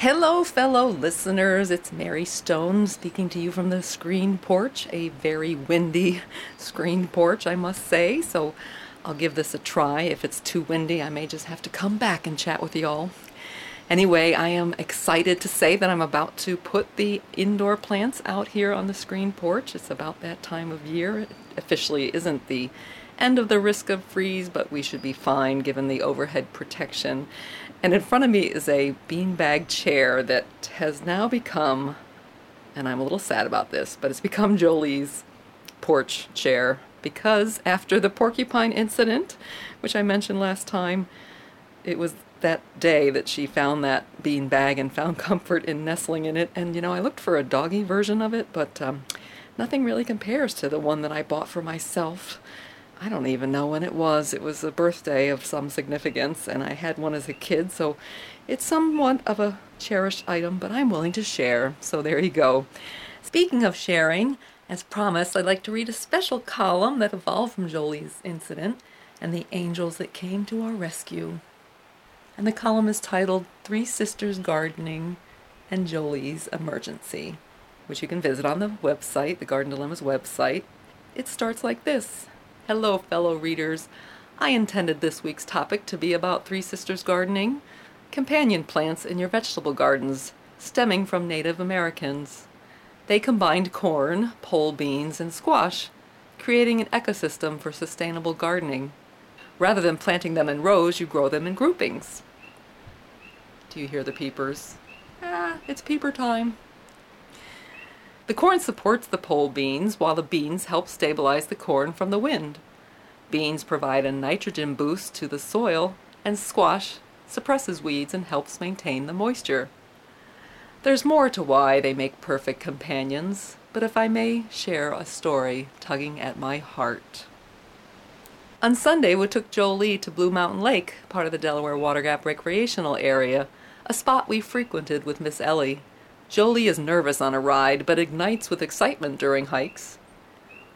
Hello, fellow listeners. It's Mary Stone speaking to you from the screen porch, a very windy screen porch, I must say. So I'll give this a try. If it's too windy, I may just have to come back and chat with y'all. Anyway, I am excited to say that I'm about to put the indoor plants out here on the screen porch. It's about that time of year. It officially isn't the end of the risk of freeze, but we should be fine given the overhead protection. And in front of me is a beanbag chair that has now become, and I'm a little sad about this, but it's become Jolie's porch chair because after the porcupine incident, which I mentioned last time, it was that day that she found that bean bag and found comfort in nestling in it. And you know, I looked for a doggy version of it, but um, nothing really compares to the one that I bought for myself I don't even know when it was. It was a birthday of some significance, and I had one as a kid, so it's somewhat of a cherished item, but I'm willing to share. So there you go. Speaking of sharing, as promised, I'd like to read a special column that evolved from Jolie's incident and the angels that came to our rescue. And the column is titled Three Sisters Gardening and Jolie's Emergency, which you can visit on the website, the Garden Dilemmas website. It starts like this. Hello, fellow readers. I intended this week's topic to be about Three Sisters gardening, companion plants in your vegetable gardens, stemming from Native Americans. They combined corn, pole beans, and squash, creating an ecosystem for sustainable gardening. Rather than planting them in rows, you grow them in groupings. Do you hear the peepers? Ah, it's peeper time. The corn supports the pole beans, while the beans help stabilize the corn from the wind. Beans provide a nitrogen boost to the soil, and squash suppresses weeds and helps maintain the moisture. There's more to why they make perfect companions, but if I may share a story tugging at my heart. On Sunday, we took Jolie to Blue Mountain Lake, part of the Delaware Water Gap Recreational Area, a spot we frequented with Miss Ellie. Jolie is nervous on a ride, but ignites with excitement during hikes.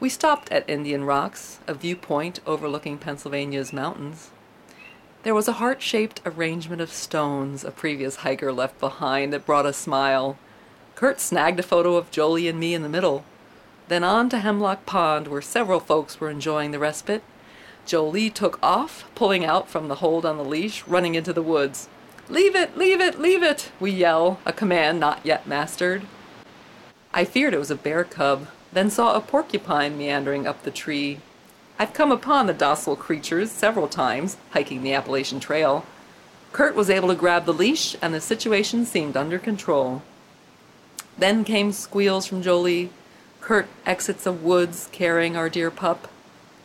We stopped at Indian Rocks, a viewpoint overlooking Pennsylvania's mountains. There was a heart shaped arrangement of stones a previous hiker left behind that brought a smile. Kurt snagged a photo of Jolie and me in the middle. Then on to Hemlock Pond, where several folks were enjoying the respite. Jolie took off, pulling out from the hold on the leash, running into the woods. Leave it, leave it, leave it, we yell, a command not yet mastered. I feared it was a bear cub, then saw a porcupine meandering up the tree. I've come upon the docile creatures several times, hiking the Appalachian Trail. Kurt was able to grab the leash, and the situation seemed under control. Then came squeals from Jolie. Kurt exits the woods carrying our dear pup,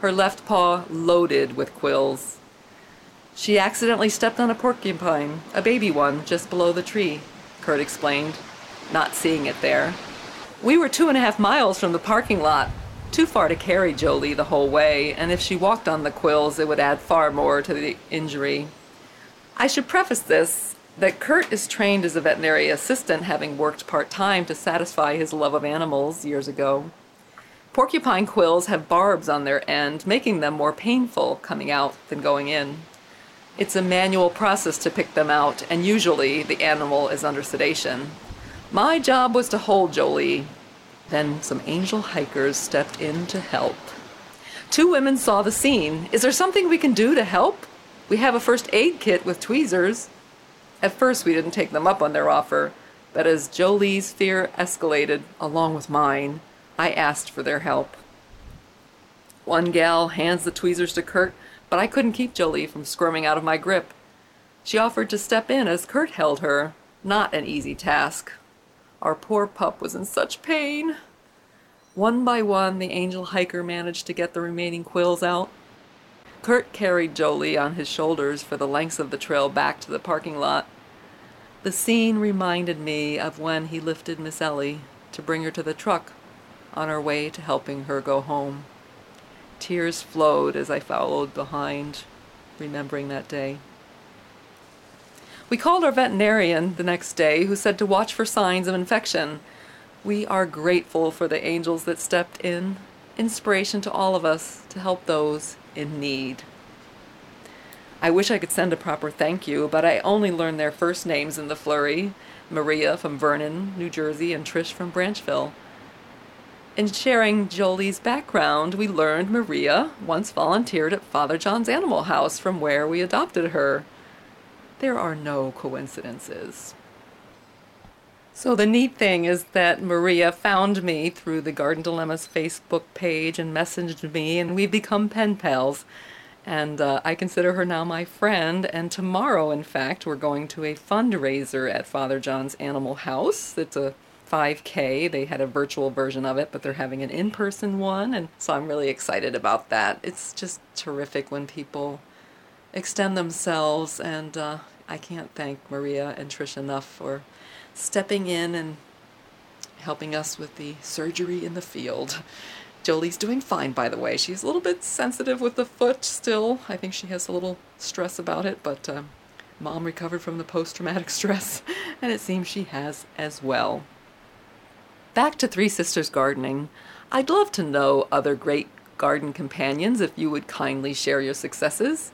her left paw loaded with quills. She accidentally stepped on a porcupine, a baby one, just below the tree, Kurt explained, not seeing it there. We were two and a half miles from the parking lot, too far to carry Jolie the whole way, and if she walked on the quills, it would add far more to the injury. I should preface this that Kurt is trained as a veterinary assistant, having worked part time to satisfy his love of animals years ago. Porcupine quills have barbs on their end, making them more painful coming out than going in. It's a manual process to pick them out, and usually the animal is under sedation. My job was to hold Jolie. Then some angel hikers stepped in to help. Two women saw the scene. Is there something we can do to help? We have a first aid kit with tweezers. At first, we didn't take them up on their offer, but as Jolie's fear escalated, along with mine, I asked for their help. One gal hands the tweezers to Kurt but I couldn't keep Jolie from squirming out of my grip. She offered to step in as Kurt held her. Not an easy task. Our poor pup was in such pain. One by one, the angel hiker managed to get the remaining quills out. Kurt carried Jolie on his shoulders for the lengths of the trail back to the parking lot. The scene reminded me of when he lifted Miss Ellie. to bring her to the truck on our way to helping her go home. Tears flowed as I followed behind, remembering that day. We called our veterinarian the next day, who said to watch for signs of infection. We are grateful for the angels that stepped in, inspiration to all of us to help those in need. I wish I could send a proper thank you, but I only learned their first names in the flurry Maria from Vernon, New Jersey, and Trish from Branchville. In sharing Jolie's background, we learned Maria once volunteered at Father John's Animal House from where we adopted her. There are no coincidences. So the neat thing is that Maria found me through the Garden Dilemmas Facebook page and messaged me, and we've become pen pals. And uh, I consider her now my friend. And tomorrow, in fact, we're going to a fundraiser at Father John's Animal House. It's a 5K. They had a virtual version of it, but they're having an in person one. And so I'm really excited about that. It's just terrific when people extend themselves. And uh, I can't thank Maria and Trish enough for stepping in and helping us with the surgery in the field. Jolie's doing fine, by the way. She's a little bit sensitive with the foot still. I think she has a little stress about it, but um, mom recovered from the post traumatic stress, and it seems she has as well. Back to Three Sisters Gardening. I'd love to know other great garden companions if you would kindly share your successes.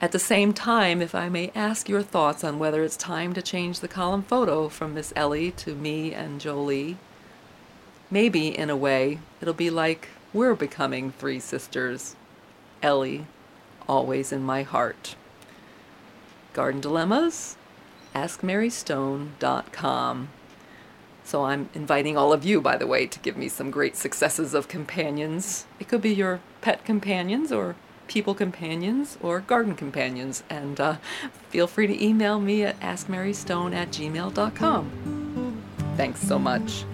At the same time, if I may ask your thoughts on whether it's time to change the column photo from Miss Ellie to me and Jolie. Maybe, in a way, it'll be like we're becoming three sisters. Ellie, always in my heart. Garden Dilemmas? AskMaryStone.com. So I'm inviting all of you, by the way, to give me some great successes of companions. It could be your pet companions or people companions or garden companions. And uh, feel free to email me at askmarystone at gmail.com. Thanks so much.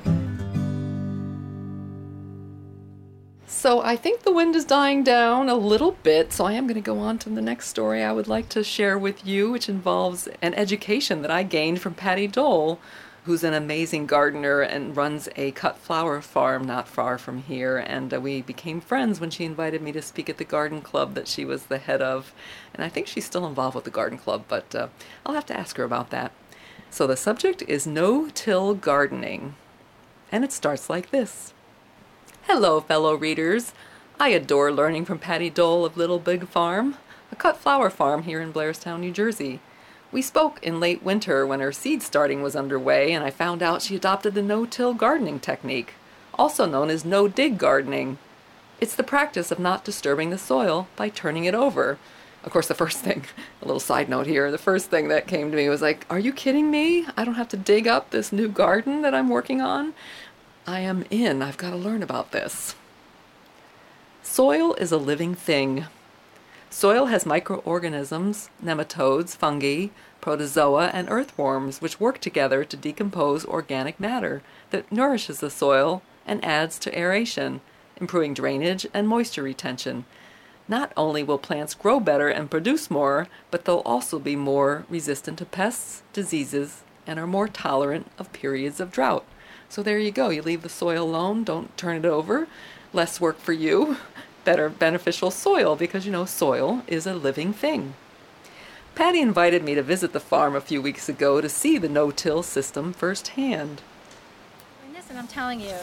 So I think the wind is dying down a little bit, so I am going to go on to the next story I would like to share with you, which involves an education that I gained from Patty Dole who's an amazing gardener and runs a cut flower farm not far from here. And uh, we became friends when she invited me to speak at the garden club that she was the head of. And I think she's still involved with the garden club, but uh, I'll have to ask her about that. So the subject is no till gardening. And it starts like this Hello, fellow readers. I adore learning from Patty Dole of Little Big Farm, a cut flower farm here in Blairstown, New Jersey. We spoke in late winter when her seed starting was underway, and I found out she adopted the no till gardening technique, also known as no dig gardening. It's the practice of not disturbing the soil by turning it over. Of course, the first thing, a little side note here, the first thing that came to me was like, Are you kidding me? I don't have to dig up this new garden that I'm working on? I am in. I've got to learn about this. Soil is a living thing. Soil has microorganisms, nematodes, fungi, protozoa, and earthworms which work together to decompose organic matter that nourishes the soil and adds to aeration, improving drainage and moisture retention. Not only will plants grow better and produce more, but they'll also be more resistant to pests, diseases, and are more tolerant of periods of drought. So there you go. You leave the soil alone, don't turn it over. Less work for you better beneficial soil because you know soil is a living thing. Patty invited me to visit the farm a few weeks ago to see the no-till system firsthand. And I'm telling you,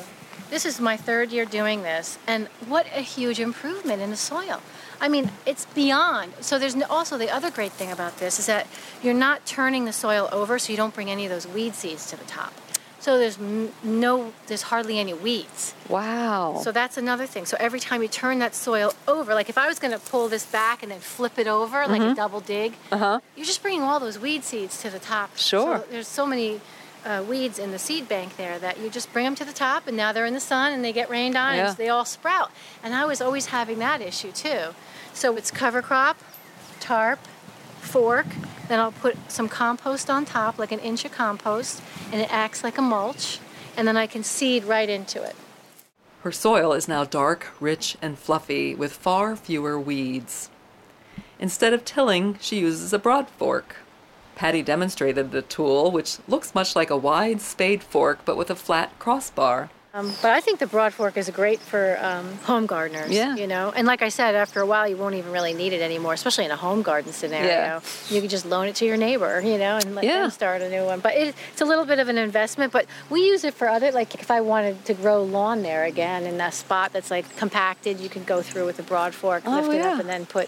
this is my third year doing this, and what a huge improvement in the soil. I mean, it's beyond. So there's also the other great thing about this is that you're not turning the soil over, so you don't bring any of those weed seeds to the top. So there's no, there's hardly any weeds. Wow. So that's another thing. So every time you turn that soil over, like if I was going to pull this back and then flip it over mm-hmm. like a mm-hmm. double dig, uh-huh. you're just bringing all those weed seeds to the top. Sure. So there's so many uh, weeds in the seed bank there that you just bring them to the top and now they're in the sun and they get rained on yeah. and they all sprout. And I was always having that issue too. So it's cover crop, tarp, fork, then I'll put some compost on top, like an inch of compost, and it acts like a mulch, and then I can seed right into it. Her soil is now dark, rich, and fluffy with far fewer weeds. Instead of tilling, she uses a broad fork. Patty demonstrated the tool, which looks much like a wide spade fork but with a flat crossbar. Um, but I think the broad fork is great for um, home gardeners. Yeah. You know, and like I said, after a while, you won't even really need it anymore, especially in a home garden scenario. Yeah. You can just loan it to your neighbor, you know, and let Yeah. them start a new one. But it, it's a little bit of an investment. But we use it for other, like if I wanted to grow lawn there again in a spot that's like compacted, you could go through with the broad fork, Oh, lift it up, and then put.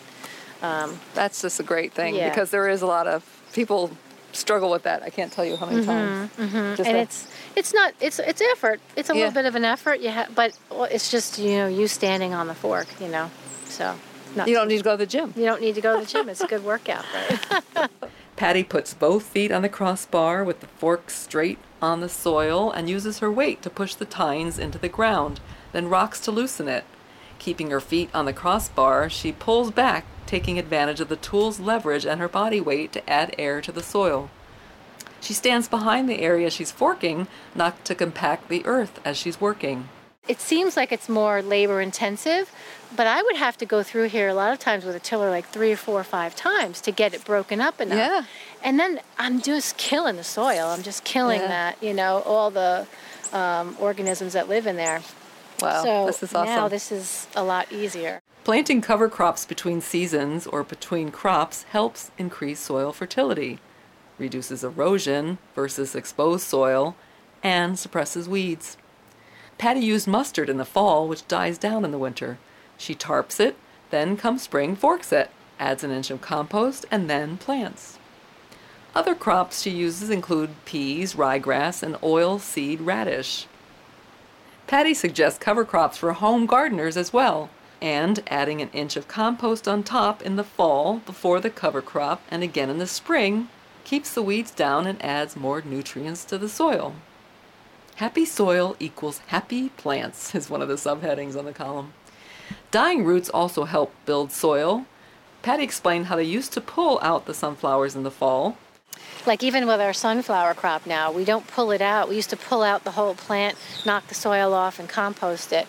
That's just a great thing Yeah. because there is a lot of people struggle with that. I can't tell you how many times. Mm-hmm, and a- it's it's not it's it's effort. It's a Yeah. little bit of an effort. You ha- but it's just you know you standing on the fork, you know. So not you don't need to go to the gym. You don't need to go to the gym. It's a good workout, right? Patty puts both feet on the crossbar with the fork straight on the soil and uses her weight to push the tines into the ground, then rocks to loosen it. Keeping her feet on the crossbar, she pulls back, taking advantage of the tool's leverage and her body weight to add air to the soil. She stands behind the area she's forking, not to compact the earth as she's working. it seems like it's more labor intensive, but I would have to go through here a lot of times with a tiller like three or four or five times to get it broken up enough. Yeah. And then I'm just killing the soil. I'm just killing Yeah. that, you know, all the um, organisms that live in there. Wow, so this is awesome. now this is a lot easier. Planting cover crops between seasons or between crops helps increase soil fertility, reduces erosion versus exposed soil, and suppresses weeds. Patty used mustard in the fall, which dies down in the winter. She tarps it, then come spring forks it, adds an inch of compost, and then plants. Other crops she uses include peas, ryegrass, and oil seed radish. Patty suggests cover crops for home gardeners as well, and adding an inch of compost on top in the fall before the cover crop and again in the spring keeps the weeds down and adds more nutrients to the soil. Happy soil equals happy plants is one of the subheadings on the column. Dying roots also help build soil. Patty explained how they used to pull out the sunflowers in the fall. Like even with our sunflower crop now, we don't pull it out. We used to pull out the whole plant, knock the soil off, and compost it.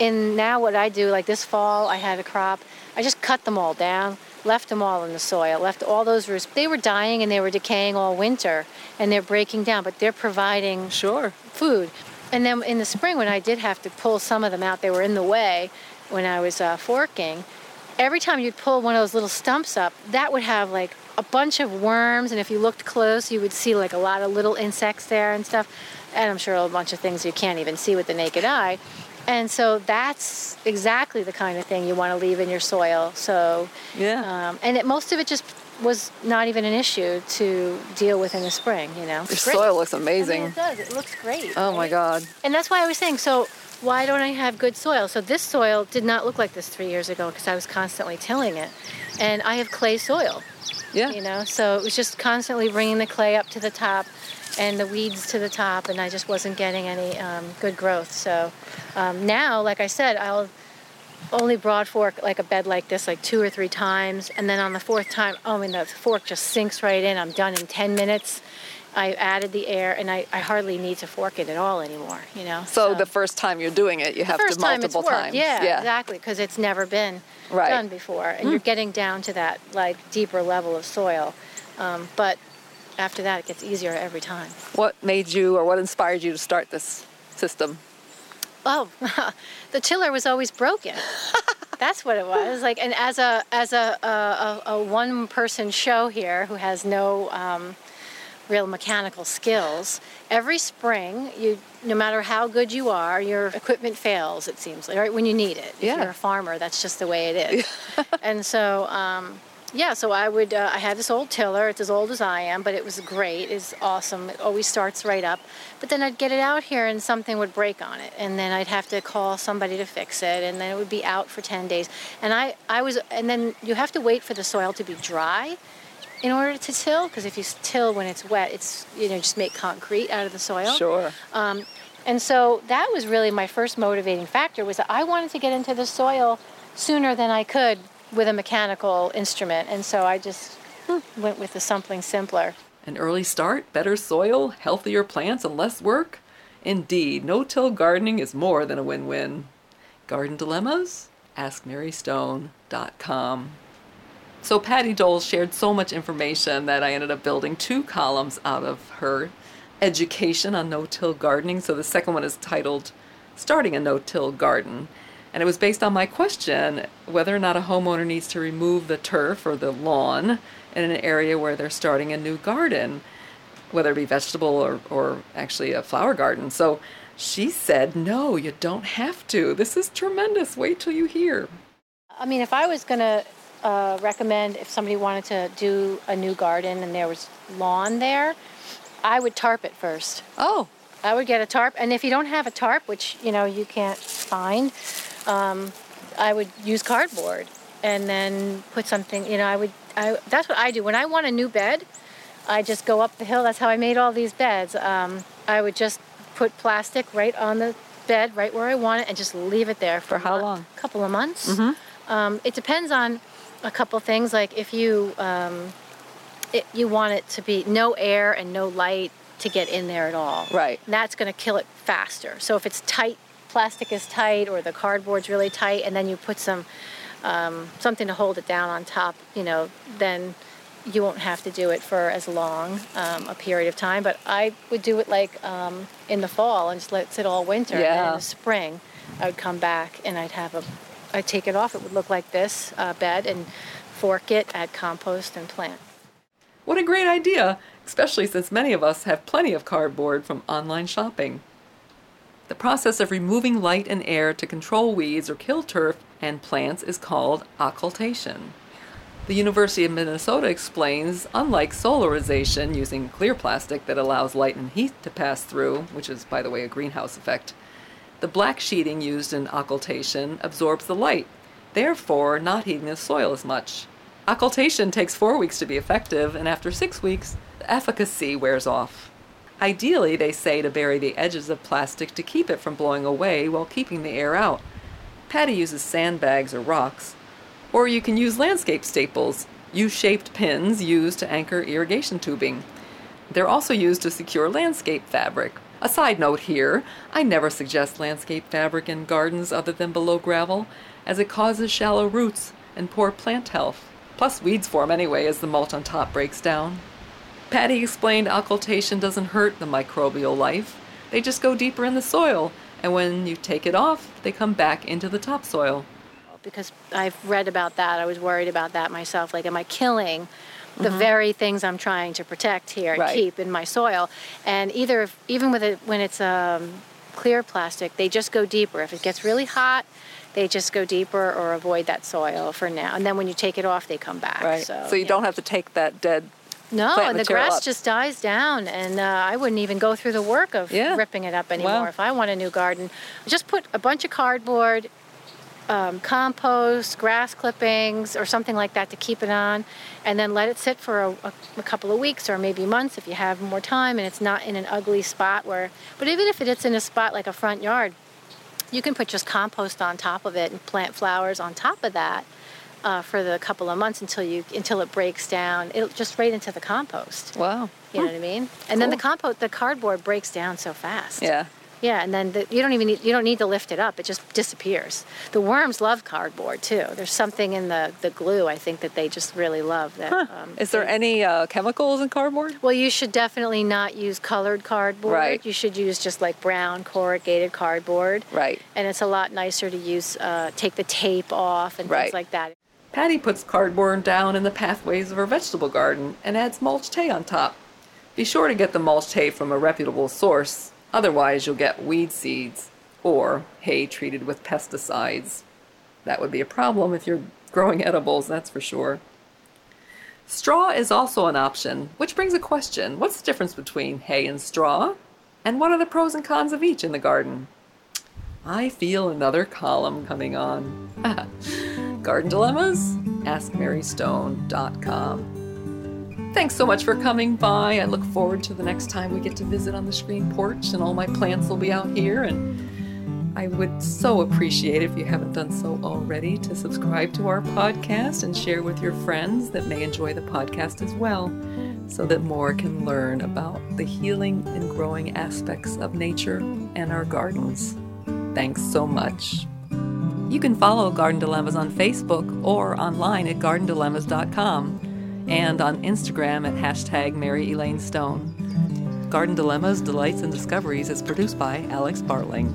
And now what I do, like this fall, I had a crop. I just cut them all down, left them all in the soil, left all those roots. They were dying and they were decaying all winter, and they're breaking down, but they're providing Sure. food. And then in the spring, when I did have to pull some of them out, they were in the way when I was uh, forking. Every time you'd pull one of those little stumps up, that would have like a bunch of worms, and if you looked close, you would see like a lot of little insects there and stuff. And I'm sure a bunch of things you can't even see with the naked eye. And so that's exactly the kind of thing you want to leave in your soil. So, Yeah. um, and it, most of it just was not even an issue to deal with in the spring, you know. Your soil looks I mean, amazing. it does. It looks great. Oh my? God. And that's why I was saying, so why don't I have good soil? So this soil did not look like this three years ago because I was constantly tilling it. And I have clay soil, Yeah. you know, so it was just constantly bringing the clay up to the top and the weeds to the top, and I just wasn't getting any um, good growth. So um, now, like I said, I'll only broad fork like a bed like this like two or three times and then on the fourth time oh I mean the fork just sinks right in i'm done in 10 minutes i added the air and i, I hardly need to fork it at all anymore you know So the first time you're doing it, you have to time multiple worked times. yeah, exactly because it's never been Right. Hmm. done before and you're getting down to that like deeper level of soil um, but after that it gets easier every time What made you or what inspired you to start this system? Oh, the tiller was always broken. That's what it was. Like, and as a as a a, a, a one person show here who has no um, real mechanical skills, every spring you no matter how good you are, your equipment fails. It seems like right when you need it. If Yeah. you're a farmer, that's just the way it is. and so. Um, yeah, so I would. Uh, I had this old tiller. It's as old as I am, but it was great. It's awesome. It always starts right up. But then I'd get it out here, and something would break on it, and then I'd have to call somebody to fix it, and then it would be out for ten days. And I, I was, and then you have to wait for the soil to be dry in order to till, because if you till when it's wet, it's you know just make concrete out of the soil. Sure. Um, and so that was really my first motivating factor was that I wanted to get into the soil sooner than I could with a mechanical instrument. And so I just hmm, went with the something simpler. An early start, better soil, healthier plants, and less work? Indeed, no till gardening is more than a win win. Garden Dilemmas? AskMaryStone.com. So Patty Dole shared so much information that I ended up building two columns out of her education on no-till gardening. So the second one is titled Starting a No-Till Garden. And it was based on my question whether or not a homeowner needs to remove the turf or the lawn in an area where they're starting a new garden, whether it be vegetable or, or actually a flower garden. So she said, no, you don't have to. This is tremendous. Wait till you hear. I mean, if I was going to uh, recommend if somebody wanted to do a new garden and there was lawn there, I would tarp it first. Oh. I would get a tarp, and if you don't have a tarp, which you know you can't find, um, I would use cardboard and then put something. You know, I would. I, that's what I do when I want a new bed. I just go up the hill. That's how I made all these beds. Um, I would just put plastic right on the bed, right where I want it, and just leave it there for, for how long? A couple of months. Mm-hmm. Um, it depends on a couple things. Like if you um, it, you want it to be no air and no light to get in there at all. Right. And that's going to kill it faster. So if it's tight, plastic is tight, or the cardboard's really tight, and then you put some um, something to hold it down on top, you know, then you won't have to do it for as long um, a period of time. But I would do it like um, in the fall and just let it sit all winter. Yeah. And in the spring, I would come back and I'd have a, I'd take it off. It would look like this uh, bed and fork it, add compost, and plant. What a great idea, especially since many of us have plenty of cardboard from online shopping. The process of removing light and air to control weeds or kill turf and plants is called occultation. The University of Minnesota explains unlike solarization using clear plastic that allows light and heat to pass through, which is, by the way, a greenhouse effect, the black sheeting used in occultation absorbs the light, therefore not heating the soil as much. Occultation takes four weeks to be effective, and after six weeks, the efficacy wears off. Ideally, they say to bury the edges of plastic to keep it from blowing away while keeping the air out. Patty uses sandbags or rocks, or you can use landscape staples, U-shaped pins used to anchor irrigation tubing. They're also used to secure landscape fabric. A side note here, I never suggest landscape fabric in gardens other than below gravel, as it causes shallow roots and poor plant health. Plus, weeds form anyway as the mulch on top breaks down. Patty explained occultation doesn't hurt the microbial life. They just go deeper in the soil, and when you take it off, they come back into the topsoil. Because I've read about that, I was worried about that myself. Like, am I killing the mm-hmm. very things I'm trying to protect here and right. keep in my soil? And either, if, even with it, when it's um, clear plastic, they just go deeper. If it gets really hot, they just go deeper or avoid that soil for now. And then when you take it off, they come back. Right. So, so you yeah. don't have to take that dead. No, and the grass up. just dies down, and uh, I wouldn't even go through the work of yeah. ripping it up anymore. Wow. If I want a new garden, just put a bunch of cardboard, um, compost, grass clippings, or something like that to keep it on, and then let it sit for a, a, a, couple of weeks or maybe months if you have more time and it's not in an ugly spot where. But even if it's in a spot like a front yard, you can put just compost on top of it and plant flowers on top of that uh, for the couple of months until you until it breaks down. It'll just right into the compost. Wow. You know what I mean? And cool. then the compost, the cardboard breaks down so fast. Yeah. Yeah, and then the, you don't even need, you don't need to lift it up; it just disappears. The worms love cardboard too. There's something in the, the glue I think that they just really love. That huh. um, is there they, any uh, chemicals in cardboard? Well, you should definitely not use colored cardboard. Right. You should use just like brown corrugated cardboard. Right. And it's a lot nicer to use uh, take the tape off and right. things like that. Patty puts cardboard down in the pathways of her vegetable garden and adds mulch hay on top. Be sure to get the mulch hay from a reputable source Otherwise, you'll get weed seeds or hay treated with pesticides. That would be a problem if you're growing edibles, that's for sure. Straw is also an option, which brings a question. What's the difference between hay and straw? And what are the pros and cons of each in the garden? I feel another column coming on. Garden Dilemmas? AskMaryStone.com. Thanks so much for coming by. I look forward to the next time we get to visit on the screen porch, and all my plants will be out here. And I would so appreciate if you haven't done so already to subscribe to our podcast and share with your friends that may enjoy the podcast as well, so that more can learn about the healing and growing aspects of nature and our gardens. Thanks so much. You can follow Garden Dilemmas on Facebook or online at gardendilemmas.com and on Instagram at hashtag Mary Elaine Stone. Garden Dilemmas, Delights, and Discoveries is produced by Alex Bartling.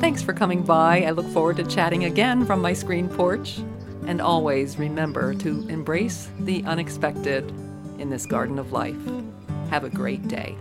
Thanks for coming by. I look forward to chatting again from my screen porch. And always remember to embrace the unexpected in this garden of life. Have a great day.